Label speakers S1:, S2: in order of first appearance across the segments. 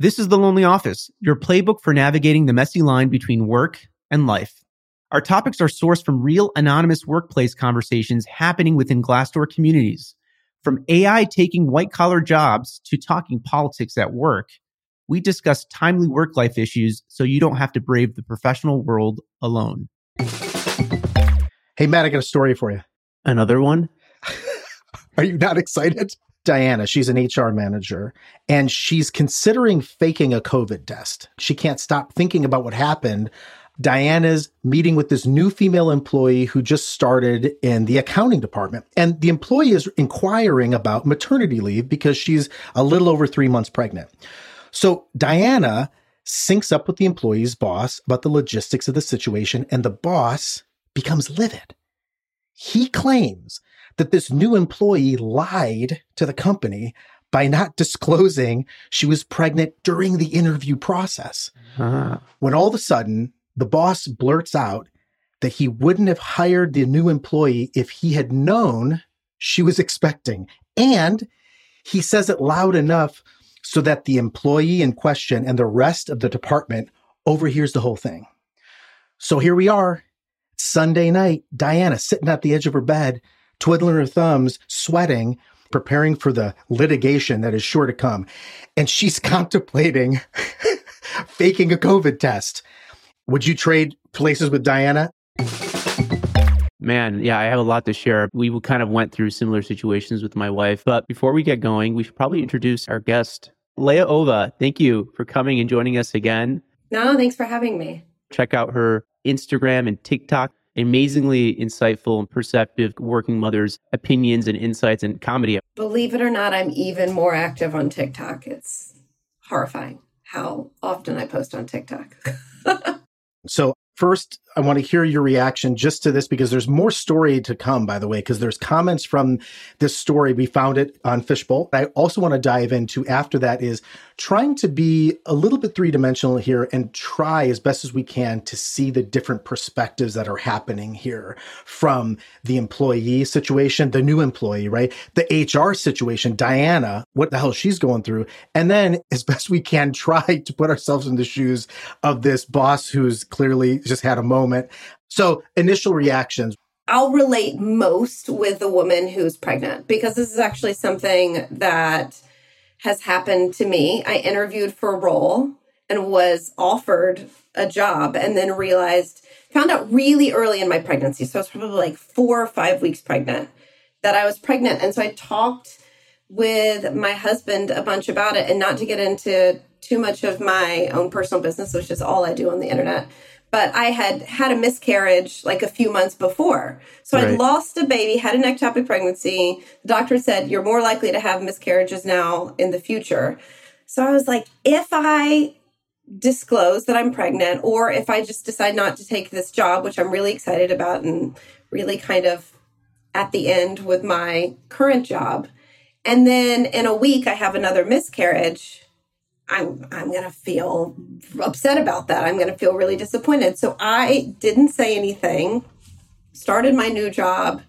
S1: This is The Lonely Office, your playbook for navigating the messy line between work and life. Our topics are sourced from real anonymous workplace conversations happening within Glassdoor communities. From AI taking white collar jobs to talking politics at work, we discuss timely work life issues so you don't have to brave the professional world alone.
S2: Hey, Matt, I got a story for you.
S1: Another one?
S2: Are you not excited? Diana, she's an HR manager, and she's considering faking a COVID test. She can't stop thinking about what happened. Diana's meeting with this new female employee who just started in the accounting department. And the employee is inquiring about maternity leave because she's a little over three months pregnant. So Diana syncs up with the employee's boss about the logistics of the situation, and the boss becomes livid. He claims that this new employee lied to the company by not disclosing she was pregnant during the interview process. Uh-huh. When all of a sudden, the boss blurts out that he wouldn't have hired the new employee if he had known she was expecting. And he says it loud enough so that the employee in question and the rest of the department overhears the whole thing. So here we are, Sunday night, Diana sitting at the edge of her bed, twiddling her thumbs, sweating, preparing for the litigation that is sure to come. And she's contemplating faking a COVID test. Would you trade places with Diana?
S1: Man, yeah, I have a lot to share. We kind of went through similar situations with my wife. But before we get going, we should probably introduce our guest, Leah Ova. Thank you for coming and joining us again.
S3: No, thanks for having me.
S1: Check out her Instagram and TikTok. Amazingly insightful and perceptive working mothers' opinions and insights and comedy.
S3: Believe it or not, I'm even more active on TikTok. It's horrifying how often I post on TikTok.
S2: so First, I want to hear your reaction just to this because there's more story to come, by the way, because there's comments from this story. We found it on Fishbowl. I also want to dive into after that is trying to be a little bit three dimensional here and try as best as we can to see the different perspectives that are happening here from the employee situation, the new employee, right? The HR situation, Diana, what the hell she's going through. And then as best we can try to put ourselves in the shoes of this boss who's clearly just had a moment. So initial reactions.
S3: I'll relate most with the woman who's pregnant because this is actually something that has happened to me. I interviewed for a role and was offered a job and then realized, found out really early in my pregnancy. So I was probably like four or five weeks pregnant that I was pregnant. And so I talked with my husband a bunch about it and not to get into too much of my own personal business, which is all I do on the internet. But I had had a miscarriage like a few months before. So right. I'd lost a baby, had an ectopic pregnancy. The doctor said, You're more likely to have miscarriages now in the future. So I was like, If I disclose that I'm pregnant, or if I just decide not to take this job, which I'm really excited about and really kind of at the end with my current job, and then in a week I have another miscarriage I'm I'm going to feel upset about that. I'm going to feel really disappointed. So I didn't say anything. Started my new job.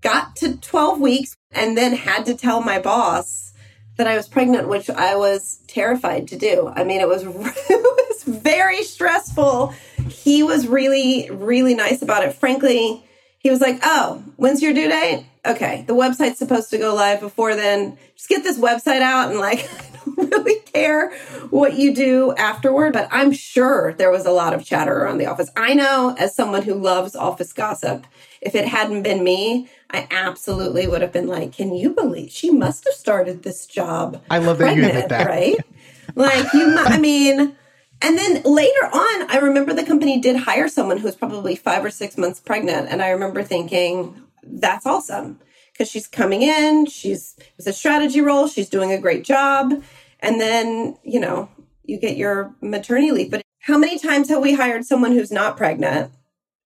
S3: Got to 12 weeks and then had to tell my boss that I was pregnant, which I was terrified to do. I mean, it was it was very stressful. He was really really nice about it. Frankly, he was like, "Oh, when's your due date?" Okay, the website's supposed to go live before then. Just get this website out and like really care what you do afterward, but I'm sure there was a lot of chatter around the office. I know as someone who loves office gossip, if it hadn't been me, I absolutely would have been like, "Can you believe she must have started this job?"
S2: I love that you admit that,
S3: right? like you, I mean. And then later on, I remember the company did hire someone who was probably five or six months pregnant. And I remember thinking, that's awesome because she's coming in, she's it's a strategy role, she's doing a great job and then, you know, you get your maternity leave. But how many times have we hired someone who's not pregnant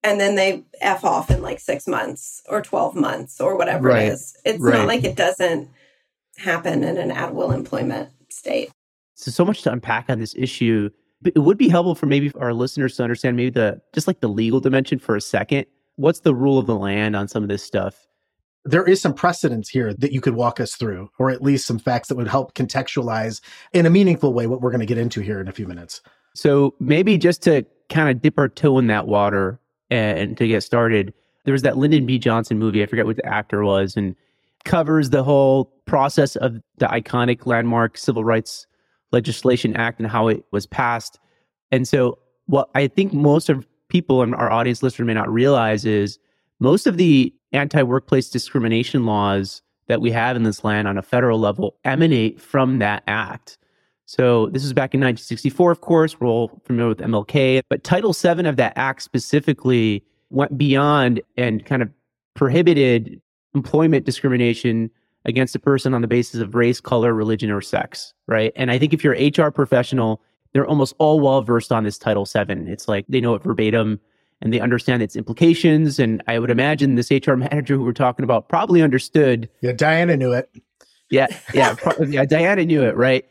S3: and then they F off in like six months or 12 months or whatever right. it is? It's right. not like it doesn't happen in an at will employment state.
S1: So, so much to unpack on this issue. But it would be helpful for maybe our listeners to understand maybe the just like the legal dimension for a second. What's the rule of the land on some of this stuff?
S2: There is some precedence here that you could walk us through, or at least some facts that would help contextualize in a meaningful way what we're going to get into here in a few minutes.
S1: So maybe just to kind of dip our toe in that water and to get started, there was that Lyndon B. Johnson movie. I forget what the actor was, and covers the whole process of the iconic landmark Civil Rights Legislation Act and how it was passed. And so, what I think most of people in our audience listener may not realize is most of the anti workplace discrimination laws that we have in this land on a federal level emanate from that act. So this is back in 1964, of course. We're all familiar with MLK, but Title VII of that act specifically went beyond and kind of prohibited employment discrimination against a person on the basis of race, color, religion, or sex, right? And I think if you're an HR professional, they're almost all well versed on this Title VII. It's like they know it verbatim and they understand its implications. And I would imagine this HR manager who we're talking about probably understood.
S2: Yeah, Diana knew it.
S1: Yeah, yeah, yeah. Diana knew it, right?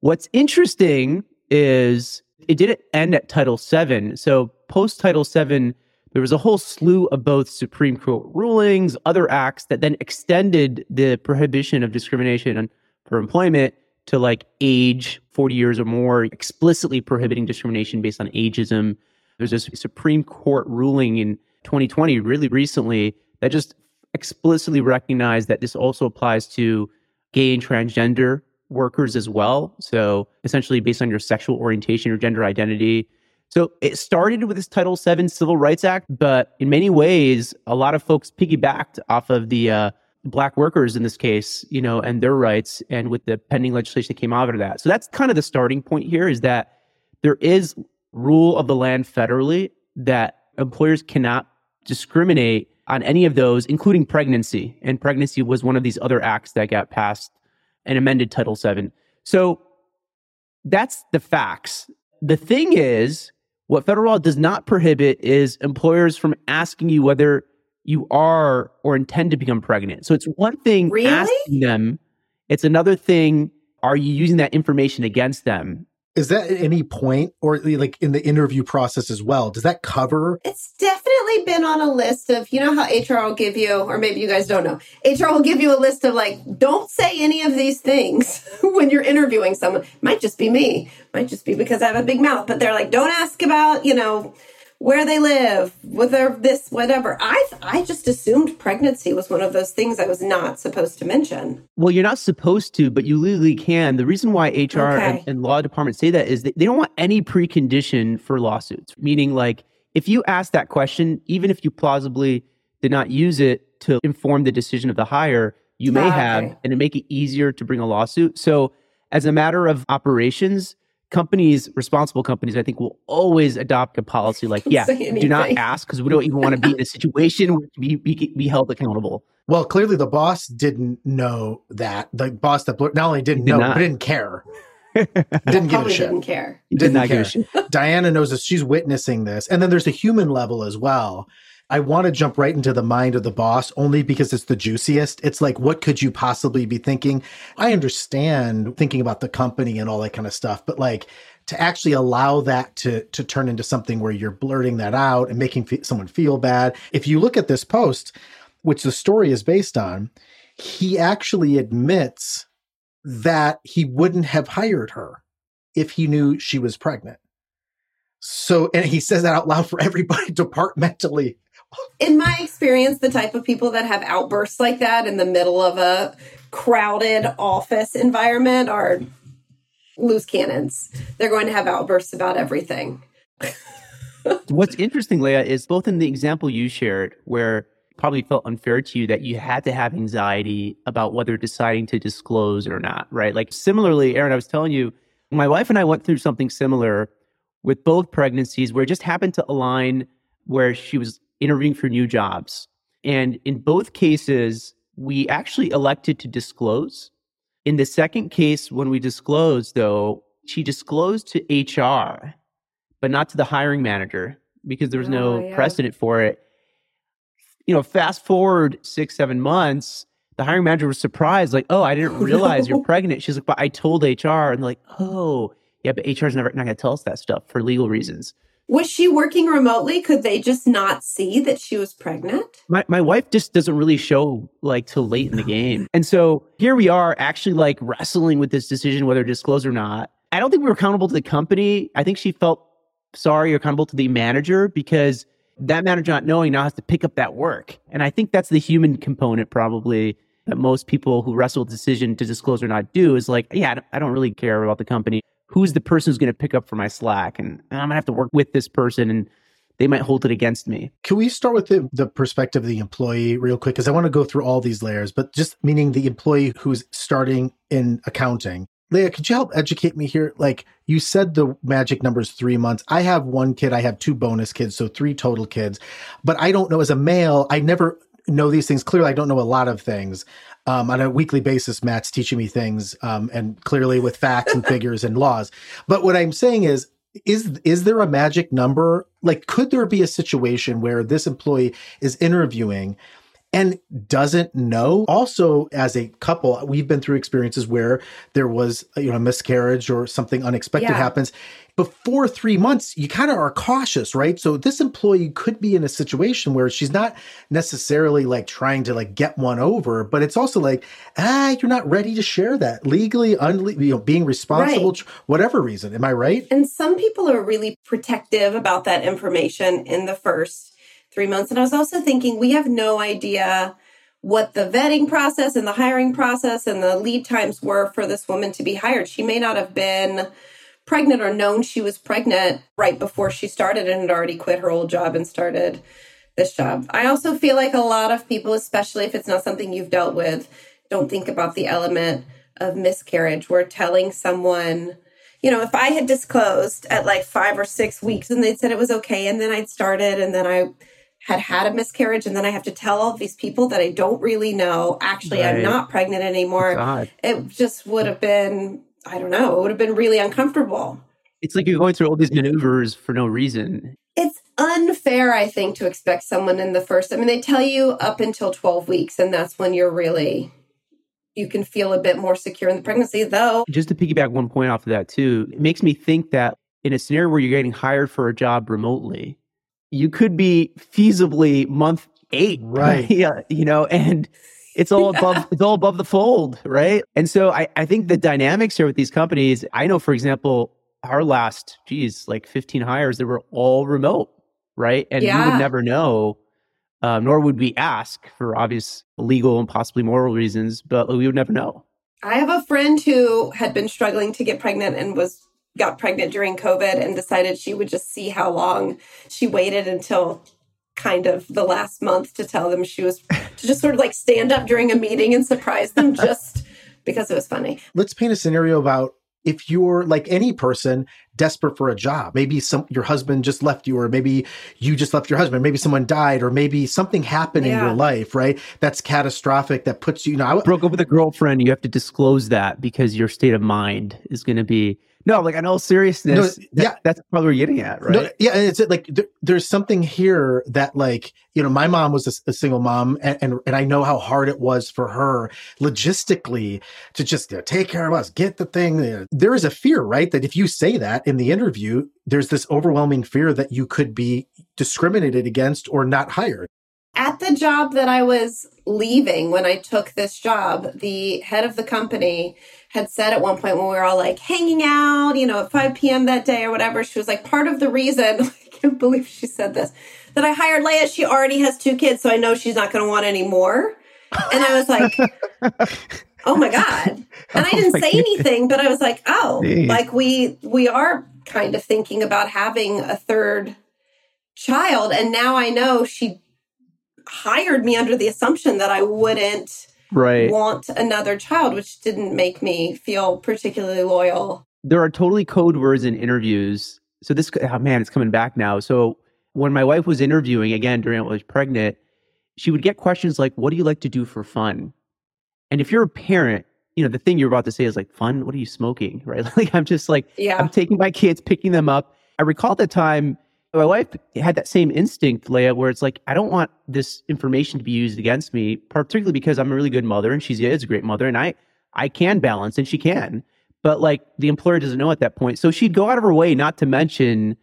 S1: What's interesting is it didn't end at Title VII. So post Title VII, there was a whole slew of both Supreme Court rulings, other acts that then extended the prohibition of discrimination for employment to like age 40 years or more, explicitly prohibiting discrimination based on ageism. There's a Supreme Court ruling in 2020, really recently, that just explicitly recognized that this also applies to gay and transgender workers as well. So essentially based on your sexual orientation or gender identity, so it started with this Title VII Civil Rights Act, but in many ways, a lot of folks piggybacked off of the uh, black workers in this case, you know, and their rights, and with the pending legislation that came out of that. So that's kind of the starting point here: is that there is rule of the land federally that employers cannot discriminate on any of those, including pregnancy. And pregnancy was one of these other acts that got passed and amended Title VII. So that's the facts. The thing is, what federal law does not prohibit is employers from asking you whether you are or intend to become pregnant. So it's one thing
S3: really?
S1: asking them, it's another thing are you using that information against them?
S2: Is that at any point or like in the interview process as well? Does that cover?
S3: It's definitely been on a list of, you know, how HR will give you, or maybe you guys don't know, HR will give you a list of like, don't say any of these things when you're interviewing someone. Might just be me, might just be because I have a big mouth, but they're like, don't ask about, you know, where they live, whether this, whatever. I I just assumed pregnancy was one of those things I was not supposed to mention.
S1: Well, you're not supposed to, but you legally can. The reason why HR okay. and, and, law departments say that is they don't want any precondition for lawsuits. Meaning, like if you ask that question, even if you plausibly did not use it to inform the decision of the hire, you may ah, have, okay. and it make it easier to bring a lawsuit. So, as a matter of operations, companies, responsible companies, I think will always adopt a policy like, yeah, do not ask because we don't even want to be in a situation where we be, be held accountable.
S2: Well, clearly the boss didn't know that. The boss that not only didn't did know, not. but didn't care. didn't give a shit.
S3: Didn't care.
S2: Didn't, didn't care. Diana knows that she's witnessing this, and then there's a human level as well. I want to jump right into the mind of the boss only because it's the juiciest. It's like, what could you possibly be thinking? I understand thinking about the company and all that kind of stuff, but like to actually allow that to to turn into something where you're blurting that out and making fe- someone feel bad. If you look at this post, which the story is based on, he actually admits that he wouldn't have hired her if he knew she was pregnant. So, and he says that out loud for everybody departmentally
S3: in my experience, the type of people that have outbursts like that in the middle of a crowded office environment are loose cannons. They're going to have outbursts about everything.
S1: What's interesting, Leah, is both in the example you shared, where probably felt unfair to you that you had to have anxiety about whether deciding to disclose or not, right? Like similarly, Aaron, I was telling you, my wife and I went through something similar with both pregnancies where it just happened to align where she was interviewing for new jobs. And in both cases, we actually elected to disclose. In the second case, when we disclosed, though, she disclosed to HR, but not to the hiring manager because there was no oh, yeah. precedent for it. You know, fast forward six, seven months, the hiring manager was surprised, like, oh, I didn't oh, realize you're pregnant. She's like, but I told HR. And like, oh, yeah, but HR's never not gonna tell us that stuff for legal reasons.
S3: Was she working remotely? Could they just not see that she was pregnant?
S1: My my wife just doesn't really show like till late in the game. And so here we are actually like wrestling with this decision whether to disclose or not. I don't think we were accountable to the company. I think she felt sorry or accountable to the manager because that manager not knowing now has to pick up that work. And I think that's the human component probably that most people who wrestle with the decision to disclose or not do is like, yeah, I don't really care about the company who's the person who's going to pick up for my slack and i'm going to have to work with this person and they might hold it against me
S2: can we start with the, the perspective of the employee real quick because i want to go through all these layers but just meaning the employee who's starting in accounting Leah, could you help educate me here? Like you said, the magic number is three months. I have one kid. I have two bonus kids, so three total kids. But I don't know as a male, I never know these things. Clearly, I don't know a lot of things um, on a weekly basis. Matt's teaching me things, um, and clearly with facts and figures and laws. But what I'm saying is, is is there a magic number? Like, could there be a situation where this employee is interviewing? And doesn't know. Also, as a couple, we've been through experiences where there was, you know, a miscarriage or something unexpected yeah. happens before three months, you kind of are cautious, right? So this employee could be in a situation where she's not necessarily like trying to like get one over, but it's also like, ah, you're not ready to share that legally, unle- you know, being responsible, right. whatever reason. Am I right?
S3: And some people are really protective about that information in the first three months. And I was also thinking, we have no idea what the vetting process and the hiring process and the lead times were for this woman to be hired. She may not have been pregnant or known she was pregnant right before she started and had already quit her old job and started this job. I also feel like a lot of people, especially if it's not something you've dealt with, don't think about the element of miscarriage. We're telling someone, you know, if I had disclosed at like five or six weeks and they'd said it was okay, and then I'd started and then I had had a miscarriage, and then I have to tell all these people that I don't really know, actually, right. I'm not pregnant anymore. God. It just would have been I don't know, it would have been really uncomfortable.
S1: It's like you're going through all these maneuvers for no reason.
S3: It's unfair, I think, to expect someone in the first. I mean, they tell you up until 12 weeks, and that's when you're really, you can feel a bit more secure in the pregnancy, though.
S1: Just to piggyback one point off of that, too, it makes me think that in a scenario where you're getting hired for a job remotely, you could be feasibly month eight.
S2: Right.
S1: yeah. You know, and it's all above it's all above the fold, right? And so I, I think the dynamics here with these companies, I know for example, our last, geez, like 15 hires, they were all remote, right? And yeah. we would never know, um, nor would we ask for obvious legal and possibly moral reasons, but we would never know.
S3: I have a friend who had been struggling to get pregnant and was got pregnant during COVID and decided she would just see how long she waited until kind of the last month to tell them she was to just sort of like stand up during a meeting and surprise them just because it was funny.
S2: Let's paint a scenario about if you're like any person desperate for a job maybe some your husband just left you or maybe you just left your husband maybe someone died or maybe something happened yeah. in your life right that's catastrophic that puts you, you know I,
S1: broke up with a girlfriend you have to disclose that because your state of mind is going to be no, like I know seriousness. No, that, yeah, that's probably what you're getting at, right? No,
S2: yeah, it's like there, there's something here that, like, you know, my mom was a, a single mom, and, and, and I know how hard it was for her logistically to just you know, take care of us, get the thing. There is a fear, right, that if you say that in the interview, there's this overwhelming fear that you could be discriminated against or not hired.
S3: At the job that I was leaving when I took this job, the head of the company had said at one point when we were all like hanging out, you know, at 5 p.m. that day or whatever, she was like, part of the reason, I can't believe she said this, that I hired Leah, she already has two kids, so I know she's not going to want any more. And I was like, oh my God. And I oh didn't oh say anything, but I was like, oh, Jeez. like we, we are kind of thinking about having a third child. And now I know she hired me under the assumption that I wouldn't
S1: right.
S3: want another child, which didn't make me feel particularly loyal.
S1: There are totally code words in interviews. So this, oh man, it's coming back now. So when my wife was interviewing again during when I was pregnant, she would get questions like, "What do you like to do for fun?" And if you're a parent, you know the thing you're about to say is like, "Fun? What are you smoking?" Right? Like I'm just like, yeah. I'm taking my kids, picking them up. I recall the time my wife had that same instinct, Leah, where it's like, I don't want this information to be used against me, particularly because I'm a really good mother and she is a great mother and I, I can balance and she can. But like the employer doesn't know at that point. So she'd go out of her way not to mention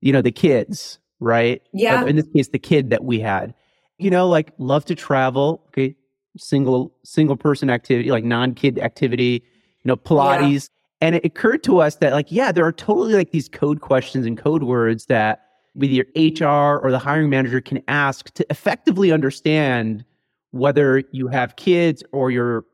S1: you know, the kids, right?
S3: Yeah.
S1: In this case, the kid that we had, you know, like love to travel. Okay. Single, single person activity, like non kid activity, you know, Pilates. And it occurred to us that, like, yeah, there are totally like these code questions and code words that with your HR or the hiring manager can ask to effectively understand whether you have kids or you're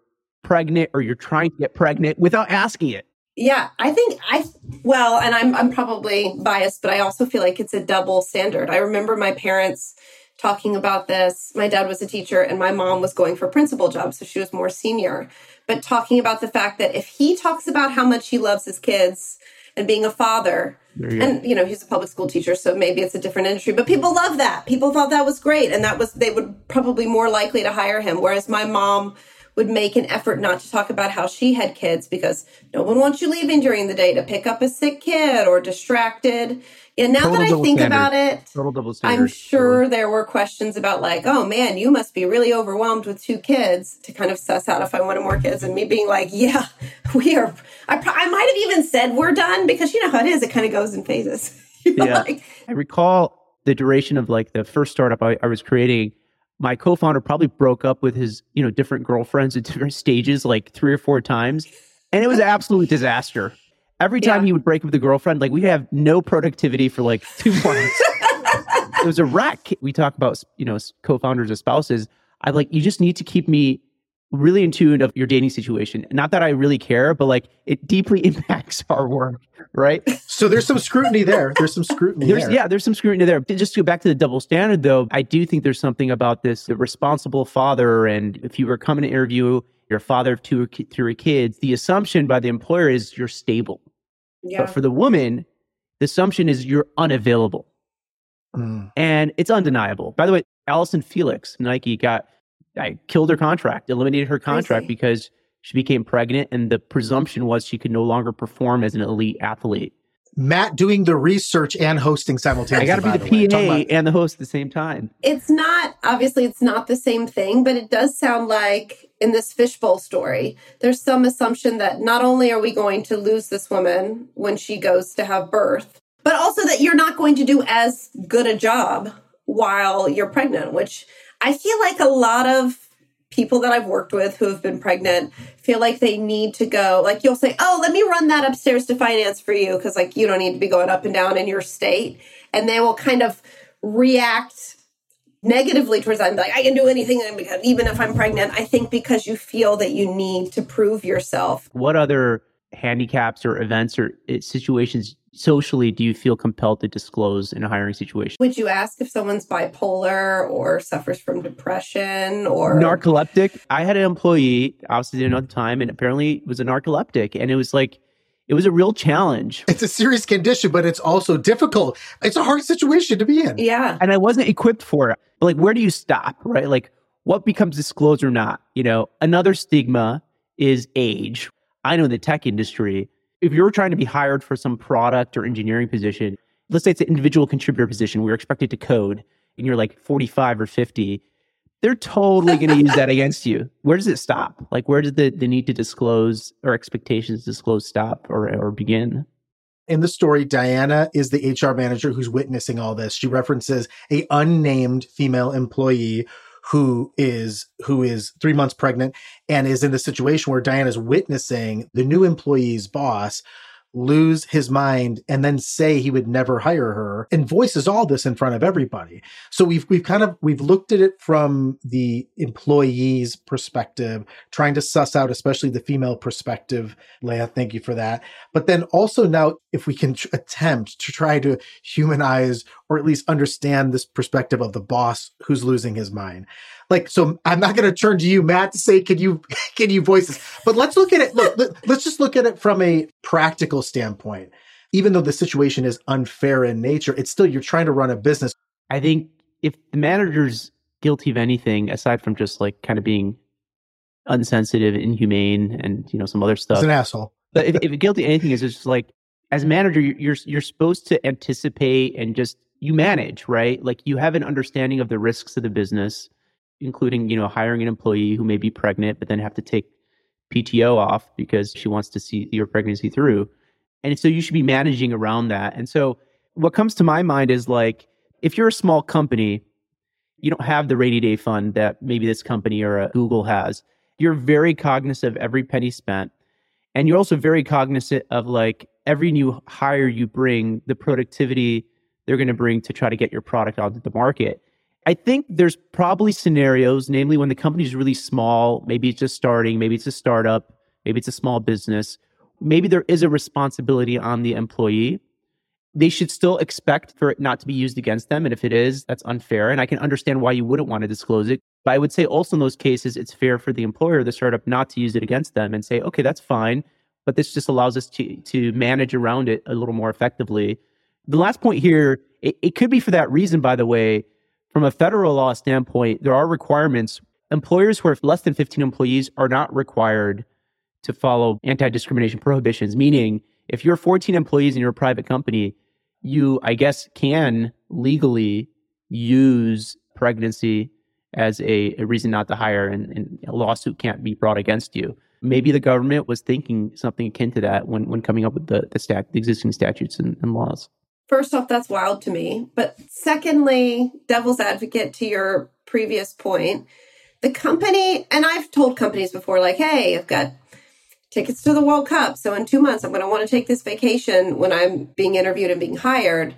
S1: pregnant or you're trying to get pregnant without asking it.
S3: Yeah, I think I well, and I'm I'm probably biased, but I also feel like it's a double standard. I remember my parents talking about this. My dad was a teacher and my mom was going for principal job, so she was more senior. But talking about the fact that if he talks about how much he loves his kids and being a father, you and you know, he's a public school teacher, so maybe it's a different industry, but people love that. People thought that was great and that was they would probably more likely to hire him whereas my mom would make an effort not to talk about how she had kids because no one wants you leaving during the day to pick up a sick kid or distracted. Yeah, now Total that I think
S1: standard.
S3: about it,
S1: Total double standard.
S3: I'm sure there were questions about like, oh man, you must be really overwhelmed with two kids to kind of suss out if I wanted more kids. And me being like, yeah, we are. I, I might have even said we're done because you know how it is. It kind of goes in phases.
S1: yeah. Like, I recall the duration of like the first startup I, I was creating my co-founder probably broke up with his you know different girlfriends at different stages like three or four times and it was an absolute disaster. Every time yeah. he would break up with a girlfriend like we have no productivity for like two months. It was a wreck. We talk about you know co-founders or spouses. I like you just need to keep me really in tune of your dating situation. Not that I really care, but like it deeply impacts our work, right?
S2: So there's some scrutiny there. There's some scrutiny
S1: there's,
S2: there.
S1: Yeah, there's some scrutiny there. Just to go back to the double standard though, I do think there's something about this the responsible father and if you were coming to interview your father of two or three kids, the assumption by the employer is you're stable. Yeah. But for the woman, the assumption is you're unavailable. Mm. And it's undeniable. By the way, Allyson Felix, Nike got I killed her contract, eliminated her contract because she became pregnant, and the presumption was she could no longer perform as an elite athlete.
S2: Matt doing the research and hosting simultaneously.
S1: I got to be the, the PA and the host at the same time.
S3: It's not obviously it's not the same thing, but it does sound like in this fishbowl story, there's some assumption that not only are we going to lose this woman when she goes to have birth, but also that you're not going to do as good a job while you're pregnant, which I feel like a lot of people that I've worked with who have been pregnant feel like they need to go like you'll say oh let me run that upstairs to finance for you because like you don't need to be going up and down in your state. And they will kind of react negatively towards that like i can do anything even if i'm pregnant. I think because you feel that you need to prove yourself.
S1: What other handicaps or events or eh, situations socially do you feel compelled to disclose in a hiring situation?
S3: Would you ask if someone's bipolar or suffers from depression or
S1: narcoleptic? I had an employee, obviously didn't know at the time, and apparently was a narcoleptic. And it was like, it was a real challenge.
S2: It's a serious condition, but it's also difficult. It's a hard situation to be in.
S3: Yeah.
S1: And I wasn't equipped for it. But like, where do you stop, right? Like, what becomes disclosed or not? You know, another stigma is age. I know in the tech industry, if you're trying to be hired for some product or engineering position, let's say it's an individual contributor position you're expected to code and you're like 45 or 50, they're totally going to use that against you. Where does it stop? Like, where does the, the need to disclose or expectations disclose stop or, or begin?
S2: In the story, Diana is the HR manager who's witnessing all this. She references a unnamed female employee who is who is three months pregnant and is in the situation where Diana's witnessing the new employee's boss lose his mind and then say he would never hire her and voices all this in front of everybody. So we've we've kind of we've looked at it from the employee's perspective, trying to suss out especially the female perspective. Leah, thank you for that. But then also now if we can tr- attempt to try to humanize or at least understand this perspective of the boss who's losing his mind. Like so i'm not going to turn to you matt to say can you can you voice this? But let's look at it look let's just look at it from a practical standpoint. Even though the situation is unfair in nature it's still you're trying to run a business.
S1: I think if the manager's guilty of anything aside from just like kind of being unsensitive inhumane and you know some other stuff
S2: He's an asshole.
S1: but if, if guilty of anything is just like as a manager you're you're supposed to anticipate and just you manage right like you have an understanding of the risks of the business including you know hiring an employee who may be pregnant but then have to take PTO off because she wants to see your pregnancy through. And so you should be managing around that. And so what comes to my mind is like if you're a small company, you don't have the rainy day fund that maybe this company or a Google has. You're very cognizant of every penny spent. And you're also very cognizant of like every new hire you bring, the productivity they're going to bring to try to get your product onto the market. I think there's probably scenarios, namely when the company is really small, maybe it's just starting, maybe it's a startup, maybe it's a small business, maybe there is a responsibility on the employee. They should still expect for it not to be used against them. And if it is, that's unfair. And I can understand why you wouldn't want to disclose it. But I would say also in those cases, it's fair for the employer, the startup, not to use it against them and say, okay, that's fine. But this just allows us to, to manage around it a little more effectively. The last point here, it, it could be for that reason, by the way, from a federal law standpoint, there are requirements. Employers who are less than 15 employees are not required to follow anti discrimination prohibitions, meaning if you're 14 employees and you're a private company, you, I guess, can legally use pregnancy as a, a reason not to hire, and, and, a lawsuit can't be brought against you. Maybe the government was thinking something akin to that when, when coming up with the, the, stat, the existing statutes and, and laws.
S3: First off, that's wild to me. But secondly, devil's advocate to your previous point, the company, and I've told companies before, like, hey, I've got tickets to the World Cup. So in two months, I'm going to want to take this vacation when I'm being interviewed and being hired.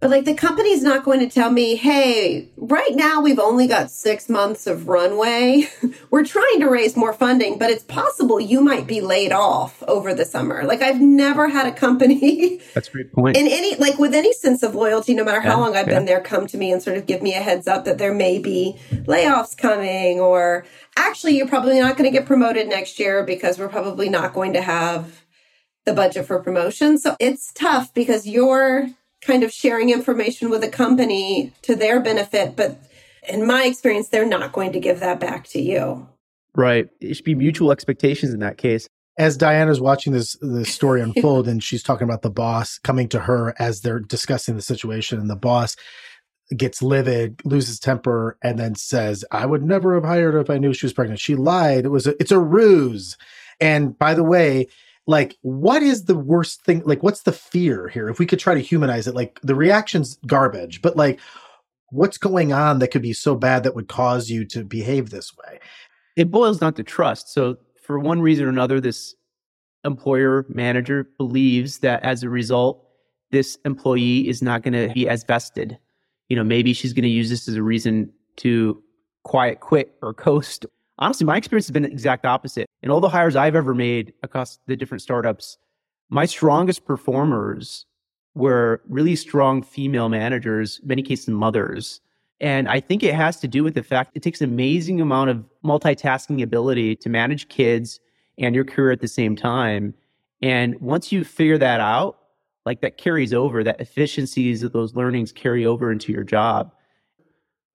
S3: But like the company's not going to tell me, hey, right now we've only got six months of runway. We're trying to raise more funding, but it's possible you might be laid off over the summer. Like I've never had a company
S1: That's a great point.
S3: In any like with any sense of loyalty, no matter how yeah, long I've yeah. been there, come to me and sort of give me a heads up that there may be layoffs coming or actually you're probably not going to get promoted next year because we're probably not going to have the budget for promotion. So it's tough because you're kind of sharing information with a company to their benefit, but in my experience, they're not going to give that back to you.
S1: Right. It should be mutual expectations in that case.
S2: As Diana's watching this this story unfold and she's talking about the boss coming to her as they're discussing the situation and the boss gets livid, loses temper, and then says, I would never have hired her if I knew she was pregnant. She lied. It was a, it's a ruse. And by the way, like what is the worst thing like what's the fear here? If we could try to humanize it like the reaction's garbage but like what's going on that could be so bad that would cause you to behave this way?
S1: It boils down to trust. So for one reason or another this employer manager believes that as a result this employee is not going to be as vested. You know maybe she's going to use this as a reason to quiet quit or coast honestly, my experience has been the exact opposite. In all the hires I've ever made across the different startups, my strongest performers were really strong female managers, many cases mothers. And I think it has to do with the fact it takes an amazing amount of multitasking ability to manage kids and your career at the same time. And once you figure that out, like that carries over, that efficiencies of those learnings carry over into your job.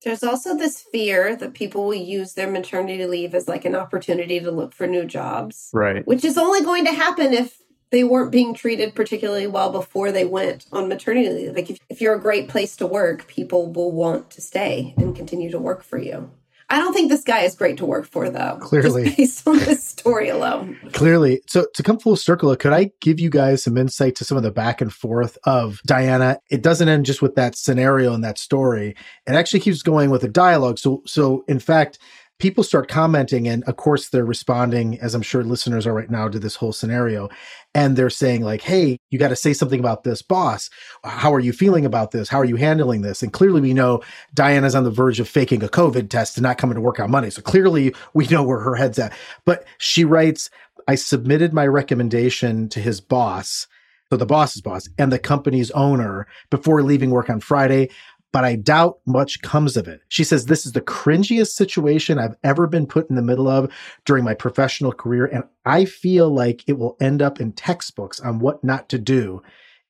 S3: There's also this fear that people will use their maternity leave as like an opportunity to look for new jobs.
S1: Right.
S3: Which is only going to happen if they weren't being treated particularly well before they went on maternity leave. Like if, if you're a great place to work, people will want to stay and continue to work for you. I don't think this guy is great to work for, though.
S2: Clearly,
S3: just based on this story alone.
S2: Clearly, so to come full circle, could I give you guys some insight to some of the back and forth of Diana? It doesn't end just with that scenario and that story. It actually keeps going with a dialogue. So, so in fact, people start commenting and of course they're responding as i'm sure listeners are right now to this whole scenario. And they're saying like hey you got to say something about this boss. How are you feeling about this? How are you handling this? And clearly we know diana's on the verge of faking a covid test and not coming to work on monday. So clearly we know where her head's at. But she writes i submitted my recommendation to his boss so the boss's boss and the company's owner before leaving work on Friday but I doubt much comes of it. She says, This is the cringiest situation I've ever been put in the middle of during my professional career. And I feel like it will end up in textbooks on what not to do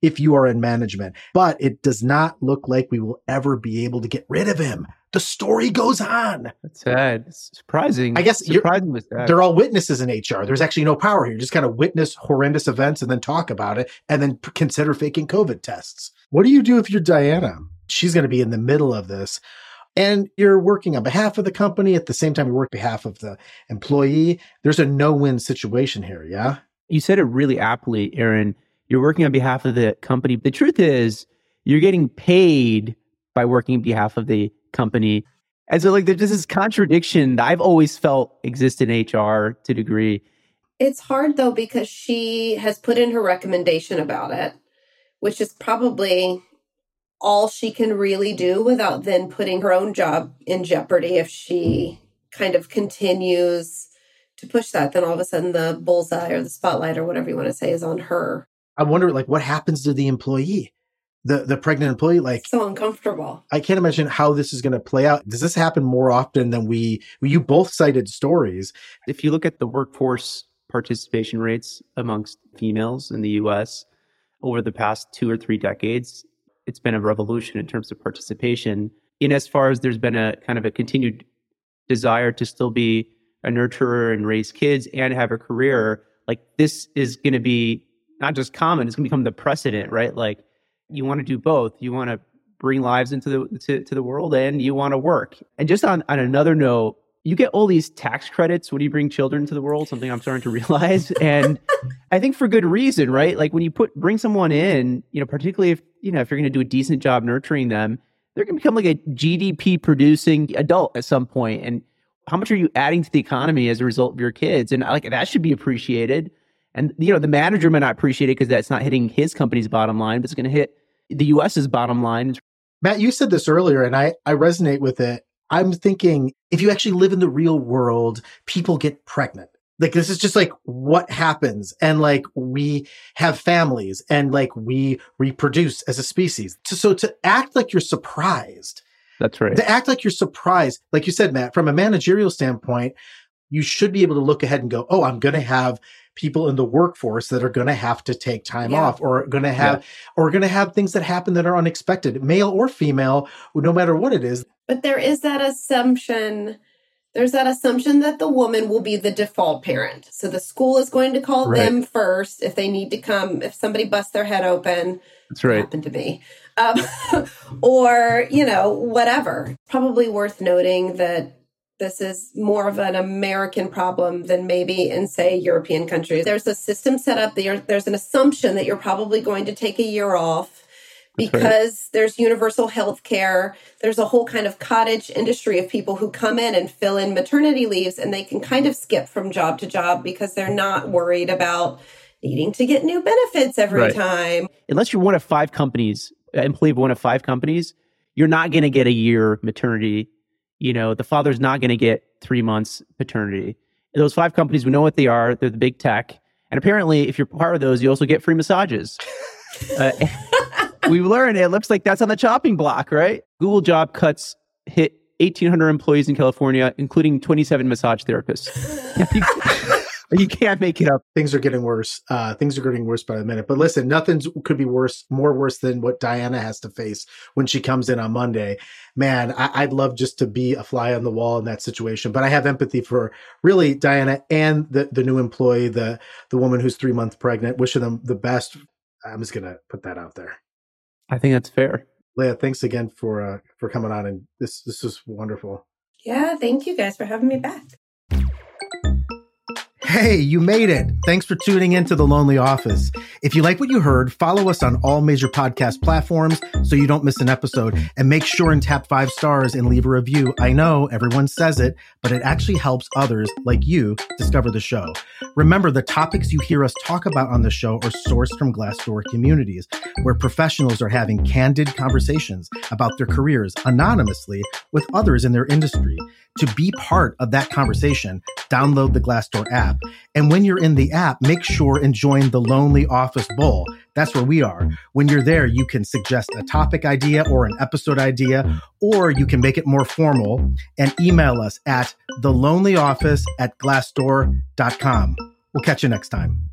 S2: if you are in management. But it does not look like we will ever be able to get rid of him. The story goes on.
S1: That's sad. It's surprising.
S2: I guess
S1: surprising
S2: they're all witnesses in HR. There's actually no power here. You just kind of witness horrendous events and then talk about it and then consider faking COVID tests. What do you do if you're Diana? She's going to be in the middle of this. And you're working on behalf of the company at the same time you work behalf of the employee. There's a no-win situation here, yeah?
S1: You said it really aptly, Aaron. You're working on behalf of the company. The truth is, you're getting paid by working on behalf of the company. And so, like, there's this contradiction that I've always felt exists in HR to a degree.
S3: It's hard though because she has put in her recommendation about it, which is probably all she can really do without then putting her own job in jeopardy if she kind of continues to push that. Then all of a sudden, the bullseye or the spotlight or whatever you want to say is on her.
S2: I wonder, like, what happens to the employee? the the pregnant employee like
S3: so uncomfortable
S2: i can't imagine how this is going to play out does this happen more often than we you both cited stories
S1: if you look at the workforce participation rates amongst females in the us over the past two or three decades it's been a revolution in terms of participation in as far as there's been a kind of a continued desire to still be a nurturer and raise kids and have a career like this is going to be not just common it's going to become the precedent right like you want to do both. You want to bring lives into the to, to the world and you want to work. And just on, on another note, you get all these tax credits when you bring children to the world, something I'm starting to realize. And I think for good reason, right? Like when you put bring someone in, you know, particularly if you know if you're gonna do a decent job nurturing them, they're gonna become like a GDP producing adult at some point. And how much are you adding to the economy as a result of your kids? And like that should be appreciated. And you know, the manager may not appreciate it because that's not hitting his company's bottom line, but it's gonna hit the US's bottom line.
S2: Matt, you said this earlier, and I, I resonate with it. I'm thinking if you actually live in the real world, people get pregnant. Like this is just like what happens. And like we have families and like we reproduce as a species. So, so to act like you're surprised.
S1: That's right.
S2: To act like you're surprised, like you said, Matt, from a managerial standpoint, you should be able to look ahead and go, oh, I'm going to have people in the workforce that are going to have to take time yeah. off or going to have yeah. or going to have things that happen that are unexpected male or female no matter what it is
S3: but there is that assumption there's that assumption that the woman will be the default parent so the school is going to call right. them first if they need to come if somebody busts their head open
S1: that's right
S3: happened to me um, or you know whatever probably worth noting that this is more of an American problem than maybe in, say, European countries. There's a system set up there. There's an assumption that you're probably going to take a year off because there's universal health care. There's a whole kind of cottage industry of people who come in and fill in maternity leaves and they can kind of skip from job to job because they're not worried about needing to get new benefits every right. time.
S1: Unless you're one of five companies, employee of one of five companies, you're not going to get a year maternity you know, the father's not going to get three months paternity. Those five companies, we know what they are. They're the big tech. And apparently, if you're part of those, you also get free massages. uh, we learned it looks like that's on the chopping block, right? Google job cuts hit 1,800 employees in California, including 27 massage therapists. you can't make it up.
S2: Things are getting worse. Uh, things are getting worse by the minute. But listen, nothing could be worse, more worse than what Diana has to face when she comes in on Monday. Man, I, would love just to be a fly on the wall in that situation. But I have empathy for really Diana and the the new employee, the the woman who's three months pregnant. Wishing them the best. I'm just gonna put that out there.
S1: I think that's fair.
S2: Leah, thanks again for uh, for coming on, and this this was wonderful.
S3: Yeah, thank you guys for having me back.
S2: Hey, you made it. Thanks for tuning in to The Lonely Office. If you like what you heard, follow us on all major podcast platforms so you don't miss an episode. And make sure and tap five stars and leave a review. I know everyone says it, but it actually helps others like you discover the show. Remember, the topics you hear us talk about on the show are sourced from Glassdoor communities, where professionals are having candid conversations about their careers anonymously with others in their industry. To be part of that conversation, download the Glassdoor app. And when you're in the app, make sure and join the Lonely Office Bowl. That's where we are. When you're there, you can suggest a topic idea or an episode idea, or you can make it more formal and email us at thelonelyoffice at glassdoor.com. We'll catch you next time.